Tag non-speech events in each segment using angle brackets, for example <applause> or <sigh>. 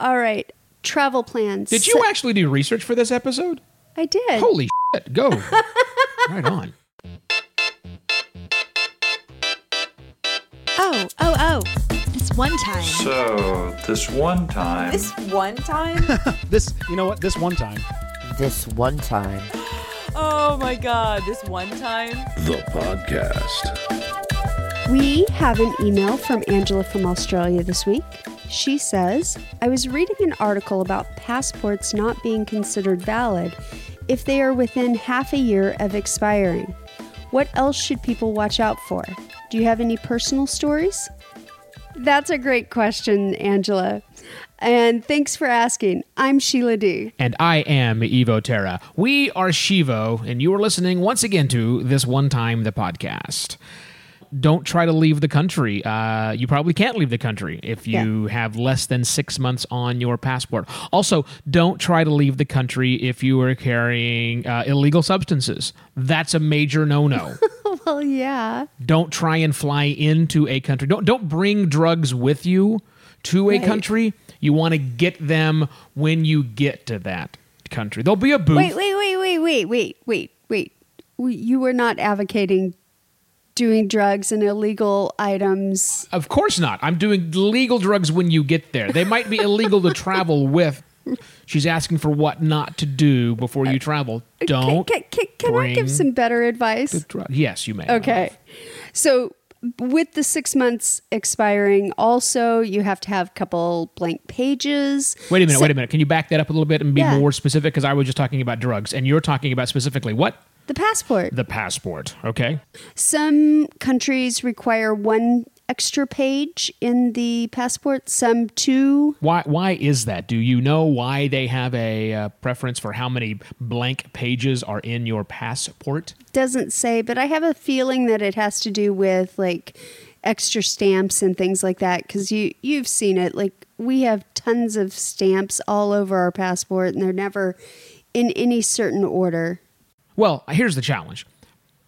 All right. Travel plans. Did you actually do research for this episode? I did. Holy shit, go. <laughs> right on. Oh, oh, oh. This one time. So, this one time. This one time? <laughs> This, you know what? This one time. This one time. oh my god, this one time? The podcast. We have an email from Angela from Australia this week. She says, I was reading an article about passports not being considered valid if they are within half a year of expiring. What else should people watch out for? Do you have any personal stories? That's a great question, Angela. And thanks for asking. I'm Sheila Dee. And I am Evo Terra. We are Shivo, and you are listening once again to This One Time, the podcast. Don't try to leave the country. Uh, you probably can't leave the country if you have less than six months on your passport. Also, don't try to leave the country if you are carrying uh, illegal substances. That's a major no no. <laughs> Well, yeah. don't try and fly into a country. Don't don't bring drugs with you to a Right. country. You want to get them when you get to that country. There'll be a booth. Wait, wait, wait, wait, wait, wait, wait, wait. You were not advocating doing drugs and illegal items. Of course not. I'm doing legal drugs when you get there. They might be illegal to travel with. She's asking for what not to do before you travel. Uh, Don't Can, can, can I give some better advice? Yes, you may. Okay. So, with the six months expiring, also, you have to have a couple blank pages. Wait a minute. So- wait a minute. Can you back that up a little bit and be Yeah. more specific? Because I was just talking about drugs, and you're talking about specifically what The passport. the passport. Okay. Some countries require one extra page in the passport, some two. Why? Why is that? Do you know why they have a uh, preference for how many blank pages are in your passport? Doesn't say, but I have a feeling that it has to do with like extra stamps and things like that because you you've seen it like we have tons of stamps all over our passport and they're never in any certain order Well, here's the challenge.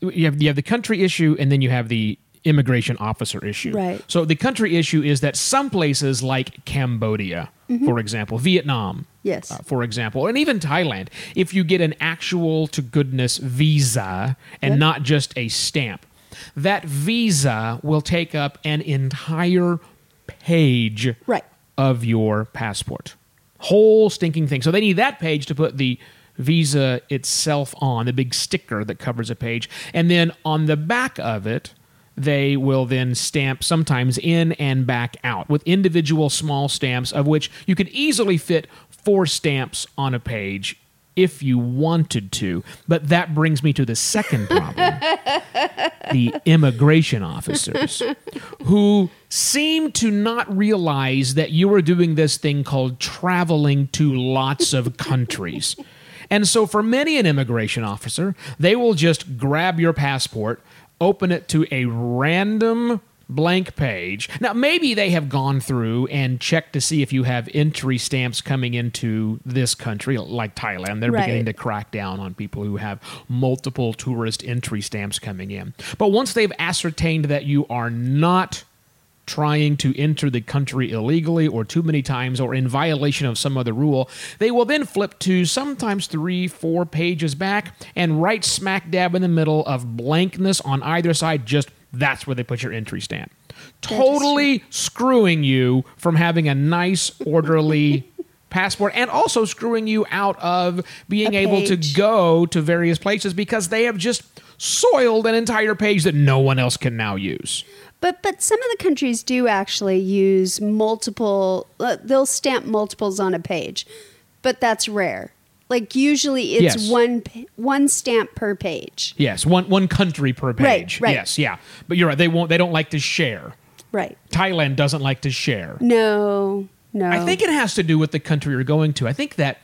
You have you have the country issue, and then you have the immigration officer issue. Right. So the country issue is that some places like Cambodia, for example, Vietnam, Yes. uh, for example, and even Thailand, if you get an actual to goodness visa and Yep. not just a stamp, that visa will take up an entire page Right. of your passport. Whole stinking thing. So they need that page to put the visa itself on, the big sticker that covers a page. And then on the back of it, they will then stamp sometimes in and back out with individual small stamps, of which you could easily fit four stamps on a page if you wanted to. But that brings me to the second problem <laughs> the immigration officers who seem to not realize that you are doing this thing called traveling to lots of countries. <laughs> And so, for many an immigration officer, they will just grab your passport, open it to a random blank page. Now, maybe they have gone through and checked to see if you have entry stamps coming into this country, like Thailand. They're Right. beginning to crack down on people who have multiple tourist entry stamps coming in. But once they've ascertained that you are not trying to enter the country illegally or too many times or in violation of some other rule, they will then flip to sometimes three, four pages back and right smack dab in the middle of blankness on either side, just that's where they put your entry stamp. Totally screwing you from having a nice, orderly <laughs> passport and also screwing you out of being able to go to various places because they have just soiled an entire page that no one else can now use. But but some of the countries do actually use multiple. Uh, they'll stamp multiples on a page, but that's rare. Like usually it's Yes. one one stamp per page. Yes, one one country per page. right. Yes, yeah. But you're right. They won't. They don't like to share. Right. Thailand doesn't like to share. No. No. I think it has to do with the country you're going to. I think that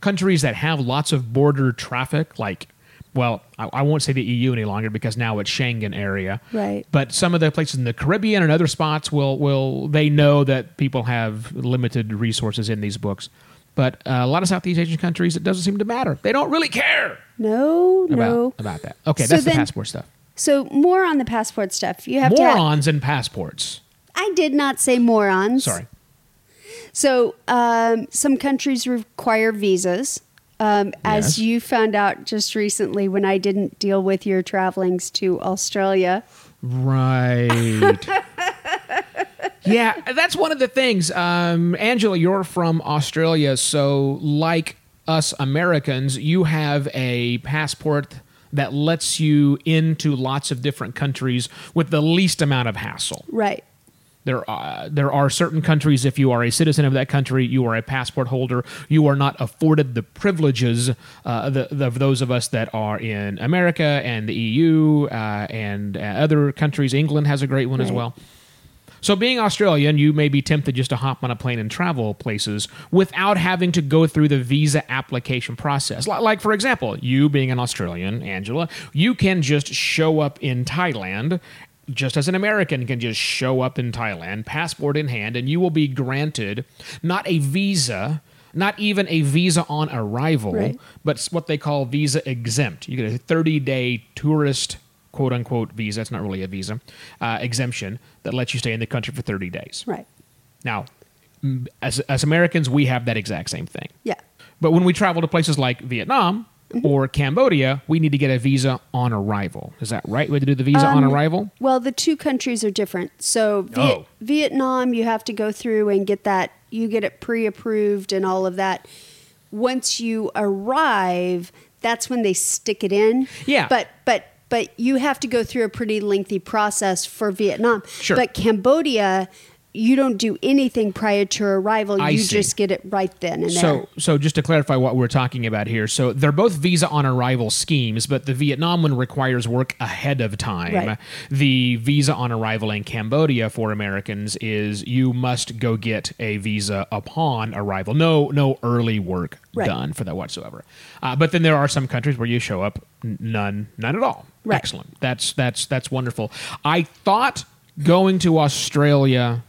countries that have lots of border traffic, like, well, I, I won't say the EU any longer because now it's Schengen area. Right. But some of the places in the Caribbean and other spots will will they know that people have limited resources in these books. But uh, a lot of Southeast Asian countries, it doesn't seem to matter. They don't really care no. about No. about that. Okay, So that's then- the passport stuff. So more on the passport stuff. You have to. have- Morons and passports. I did not say morons. Sorry. So um, some countries require visas. Um, as Yes. you found out just recently when I didn't deal with your travelings to Australia. Right. <laughs> yeah, that's one of the things. Um, Angela, you're from Australia, so like us Americans, you have a passport that lets you into lots of different countries with the least amount of hassle. Right. There, are there are certain countries. If you are a citizen of that country, you are a passport holder. You are not afforded the privileges uh, the, the, of those of us that are in America and the EU uh, and uh, other countries. England has a great one as well. So, being Australian, you may be tempted just to hop on a plane and travel places without having to go through the visa application process. Like, for example, you being an Australian, Angela, you can just show up in Thailand. Just as an American can just show up in Thailand, passport in hand, and you will be granted not a visa, not even a visa on arrival, Right. but what they call visa exempt. You get a 30 day tourist quote unquote visa. It's not really a visa uh, exemption that lets you stay in the country for 30 days. Right. Now, as, as Americans, we have that exact same thing. Yeah. But when we travel to places like Vietnam or Cambodia, we need to get a visa on arrival. Is that right? We have to do the visa on Um, arrival? Well, the two countries are different. So Viet- Oh. Vietnam, you have to go through and get that. You get it pre-approved and all of that. Once you arrive, that's when they stick it in. Yeah. But but but you have to go through a pretty lengthy process for Vietnam. Sure. But Cambodia, you don't do anything prior to arrival. I you see. just get it right then and there. So, so just to clarify what we're talking about here, so they're both visa on arrival schemes, but the Vietnam one requires work ahead of time. Right. The visa on arrival in Cambodia for Americans is you must go get a visa upon arrival. No, no early work Right. done for that whatsoever. Uh, but then there are some countries where you show up none, none at all. Right. Excellent. That's that's that's wonderful. I thought going to Australia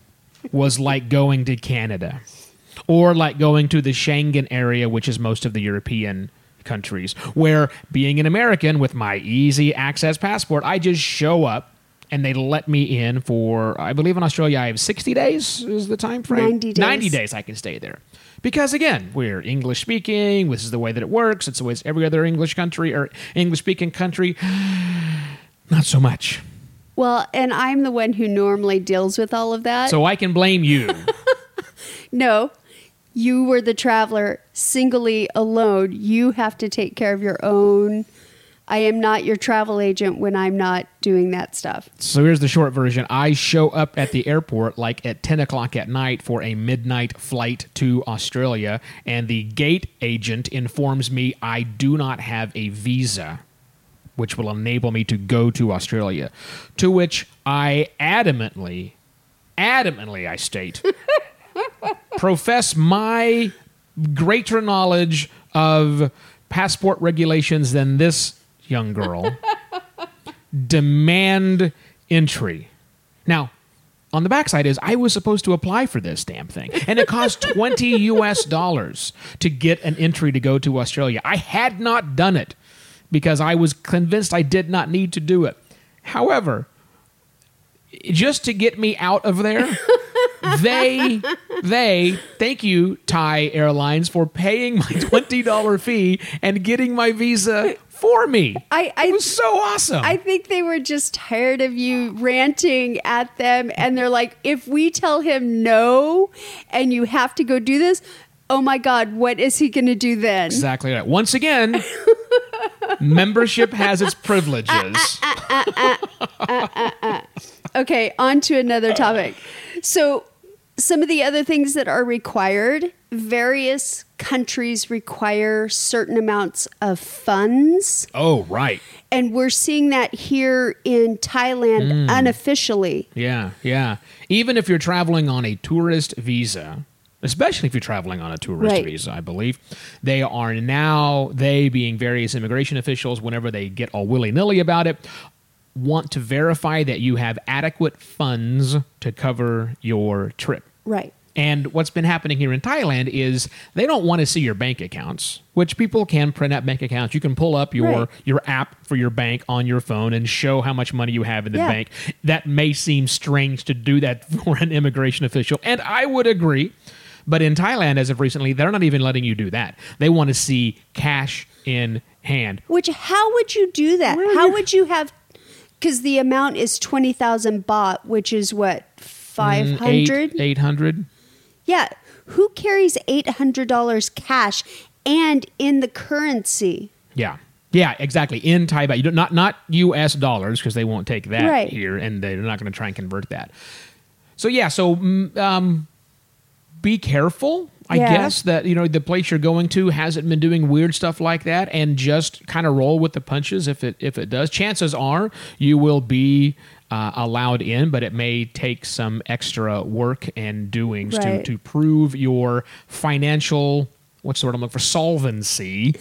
was like going to Canada or like going to the Schengen area, which is most of the European countries, where being an American with my easy access passport, I just show up and they let me in for, I believe in Australia, I have 60 days is the time frame. 90 days. 90 days I can stay there. Because again, we're English speaking. This is the way that it works. It's the way it's every other English country or English speaking country. <sighs> Not so much. Well, and I'm the one who normally deals with all of that. So I can blame you. <laughs> No, you were the traveler singly alone. You have to take care of your own. I am not your travel agent when I'm not doing that stuff. So here's the short version. I show up at the airport like at 10 o'clock at night for a midnight flight to Australia, and the gate agent informs me I do not have a visa, which will enable me to go to Australia. To which I adamantly, adamantly, I state, <laughs> profess my greater knowledge of passport regulations than this young girl <laughs> demand entry. Now, on the backside is I was supposed to apply for this damn thing, and it cost 20 US dollars to get an entry to go to Australia. I had not done it because I was convinced I did not need to do it. However, just to get me out of there, <laughs> they they thank you Thai Airlines for paying my <laughs> $20 fee and getting my visa for me. I- I- it was so awesome. I think they were just tired of you ranting at them, and they're like, if we tell him no and you have to go do this, oh my God, what is he going to do then? Exactly right. Once again, <laughs> membership has its privileges. Okay, on to another topic. So, some of the other things that are required various countries require certain amounts of funds. Oh, right. And we're seeing that here in Thailand hmm. unofficially. Yeah, yeah. Even if you're traveling on a tourist visa, especially if you're traveling on a tourist Right. visa, I believe, they are now, they being various immigration officials, whenever they get all willy nilly about it, want to verify that you have adequate funds to cover your trip. Right. And what's been happening here in Thailand is they don't want to see your bank accounts, which people can print out bank accounts. You can pull up your Right. your app for your bank on your phone and show how much money you have in the Yeah. bank. That may seem strange to do that <laughs> for an immigration official, and I would agree. But in Thailand, as of recently, they're not even letting you do that. They want to see cash in hand. Which how would you do that? Are how would you have? Because the amount is twenty thousand baht, which is what five Mm, Eight, hundred. Yeah, who carries eight hundred dollars cash and in the currency? Yeah. Yeah, exactly. In Thai baht, you don't, not not U.S. dollars because they won't take that Right. here, and they're not going to try and convert that. So yeah, so mm, um, be careful. I Yeah. guess that you know the place you're going to hasn't been doing weird stuff like that, and just kind of roll with the punches. If it if it does, chances are you will be uh, allowed in, but it may take some extra work and doings Right. to to prove your financial what's the word I'm looking for solvency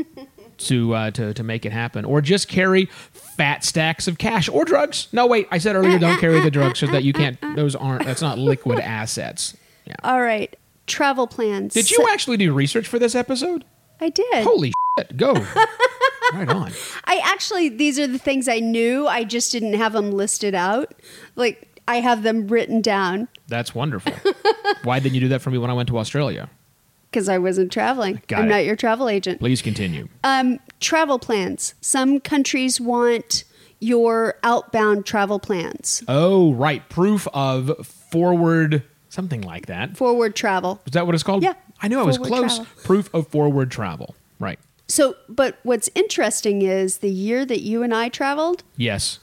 <laughs> to uh, to to make it happen, or just carry fat stacks of cash or drugs. No, wait, I said earlier, don't carry the drugs so that you can't. Those aren't. That's not liquid assets. Yeah. All right, travel plans. Did you actually do research for this episode? I did. Holy shit! Go <laughs> right on. I actually these are the things I knew. I just didn't have them listed out. Like I have them written down That's wonderful. <laughs> Why didn't you do that for me when I went to Australia? because I wasn't traveling. Got I'm it. not your travel agent. Please continue. Um, travel plans. Some countries want your outbound travel plans. Oh, right. Proof of forward something like that. Forward travel. Is that what it's called? Yeah. I knew I was close. travel. Proof of forward travel. Right. So, but what's interesting is the year that you and I traveled, Yes.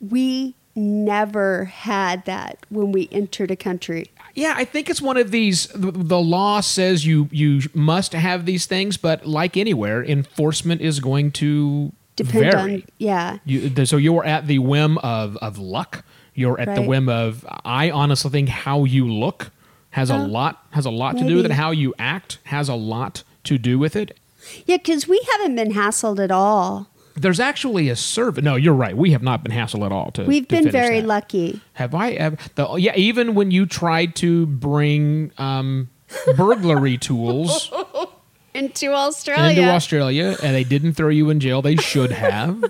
we never had that when we entered a country. Yeah, I think it's one of these. The, the law says you you must have these things, but like anywhere, enforcement is going to Depend vary. on yeah. You, so you're at the whim of of luck. You're at the whim of. I honestly think how you look has a lot has a lot to do with it. maybe. How you act has a lot to do with it. Yeah, because we haven't been hassled at all. There's actually a survey. No, you're right. We have not been hassled at all. To We've to been very that. lucky. Have I ever? The, yeah, even when you tried to bring um, burglary <laughs> tools Into Australia. into Australia and they didn't throw you in jail, they should have,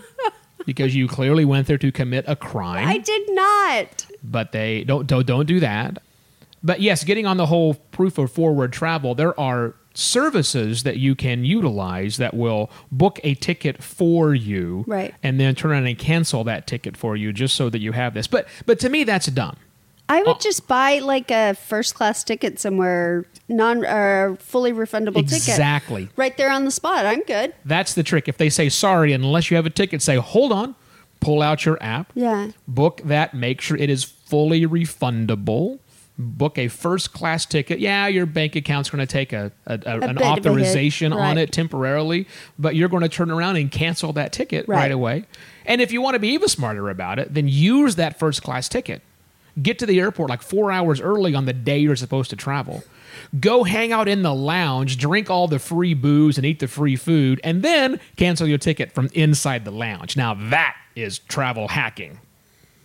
because you clearly went there to commit a crime. I did not. but they don't don't don't do that. But yes, getting on the whole proof of forward travel, there are services that you can utilize that will book a ticket for you Right. and then turn around and cancel that ticket for you just so that you have this. But but to me that's dumb. I would Oh. just buy like a first class ticket somewhere, non uh, fully refundable ticket. Exactly. Right there on the spot. I'm good. That's the trick. If they say sorry unless you have a ticket, say hold on, pull out your app, Yeah. book that, make sure it is fully refundable. Book a first class ticket. Yeah, your bank account's going to take a, a, a- an bit of a hit, authorization on right. it temporarily, but you're going to turn around and cancel that ticket right. Right. away. And if you want to be even smarter about it, then use that first class ticket. Get to the airport like four hours early on the day you're supposed to travel. Go hang out in the lounge, drink all the free booze and eat the free food, and then cancel your ticket from inside the lounge. Now that is travel hacking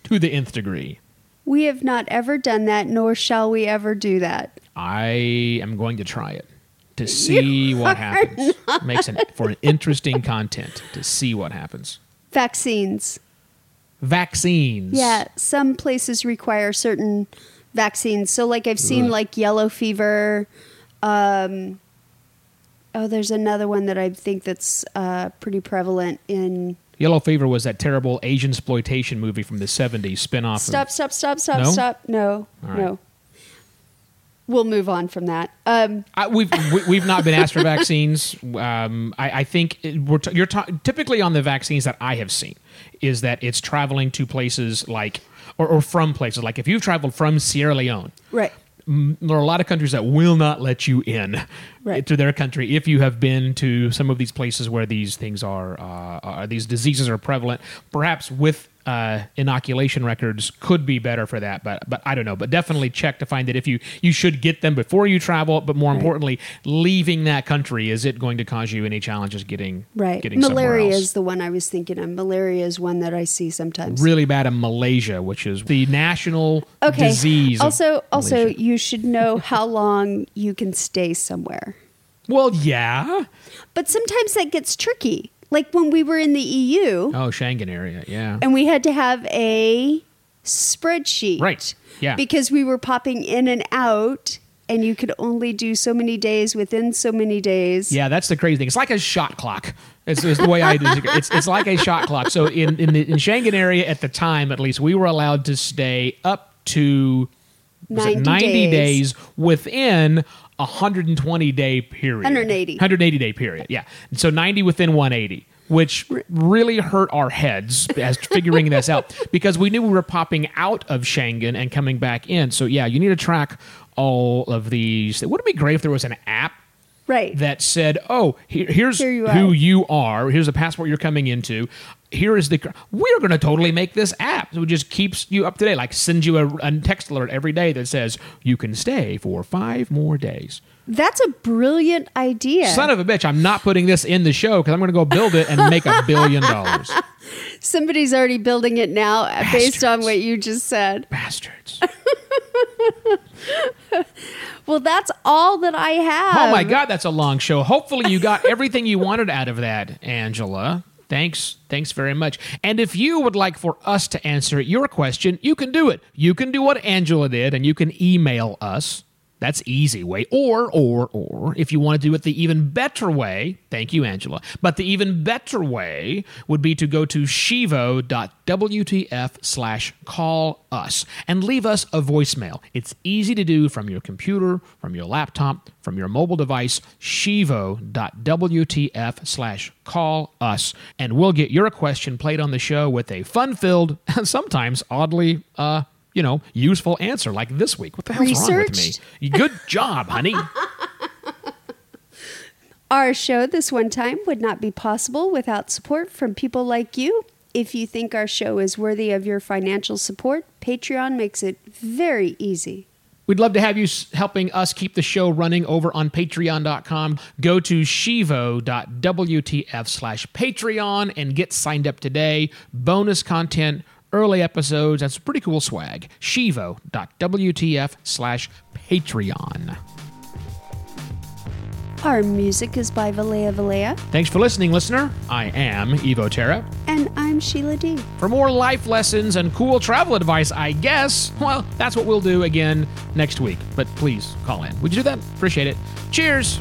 to the nth degree. We have not ever done that, nor shall we ever do that. I am going to try it to see what happens. Makes it for an interesting content to see what happens. Vaccines. Vaccines. Yeah, some places require certain vaccines. So, like, I've seen Ugh. like yellow fever. Um, oh, there's another one that I think that's uh, pretty prevalent in. Yellow Fever was that terrible Asian exploitation movie from the 70s spin-off. of- Stop! Stop! Stop! Stop! No? Stop! No, right. no. We'll move on from that. Um, I, we've we, we've not been asked for vaccines. Um, I, I think we're t- you're ta- typically on the vaccines that I have seen is that it's traveling to places like or, or from places like if you've traveled from Sierra Leone, right. there are a lot of countries that will not let you in Right. to their country if you have been to some of these places where these things are, uh, are these diseases are prevalent. Perhaps with uh, inoculation records could be better for that, but but I don't know. But definitely check to find that if you you should get them before you travel. But more importantly, leaving that country is it going to cause you any challenges getting Right. getting Malaria is the one I was thinking of. Malaria is one that I see sometimes. really bad in Malaysia, which is the national okay. disease. Also, also, Malaysia. you should know <laughs> how long you can stay somewhere. well, yeah. But sometimes that gets tricky. Like when we were in the EU Oh, Schengen area, yeah. and we had to have a spreadsheet. Right. Yeah. Because we were popping in and out and you could only do so many days within so many days. Yeah, that's the crazy thing. It's like a shot clock. It's, it's the way I do it. It's, it's like a shot clock. So in in the in Schengen area at the time, at least, we were allowed to stay up to 90 90 days. days within 120 day period. 180. 180 day period. Yeah. And so 90 within 180. Which really hurt our heads as figuring this out <laughs> because we knew we were popping out of Schengen and coming back in. So yeah, you need to track all of these. It wouldn't be great if there was an app Right. that said, "Oh, here, here's Here you who are. you are. Here's the passport you're coming into. Here is the. cr- We're going to totally make this app. So it just keeps you up to date. Like sends you a, a text alert every day that says you can stay for five more days. That's a brilliant idea. Son of a bitch! I'm not putting this in the show because I'm going to go build it and make a <laughs> billion dollars. Somebody's already building it now uh, based on Bastards. what you just said. Bastards! <laughs> <laughs> Well, that's all that I have. Oh my God, that's a long show. Hopefully, you got everything you wanted out of that, Angela. Thanks. Thanks very much. And if you would like for us to answer your question, you can do it. You can do what Angela did and you can email us. That's easy way. Or, or, or, if you want to do it the even better way, thank you, Angela. But the even better way would be to go to shivo.wtf slash call us and leave us a voicemail. It's easy to do from your computer, from your laptop, from your mobile device, shivo.wtf slash call us. And we'll get your question played on the show with a fun filled, and <laughs> sometimes oddly, uh, you know, useful answer like this week. What the hell's wrong with me? <laughs> Good job, honey. Our show this one time would not be possible without support from people like you. If you think our show is worthy of your financial support, Patreon makes it very easy. We'd love to have you helping us keep the show running over on patreon.com. Go to shivo.wtf slash Patreon and get signed up today. Bonus content, early episodes, that's pretty cool swag. shivo.wtf slash Patreon. Our music is by Valea Valea, Thanks for listening, listener. I am Evo Terra. and I'm Sheila Dee. For more life lessons and cool travel advice, I guess, well, that's what we'll do again next week. But please call in. Would you do that? Appreciate it. Cheers.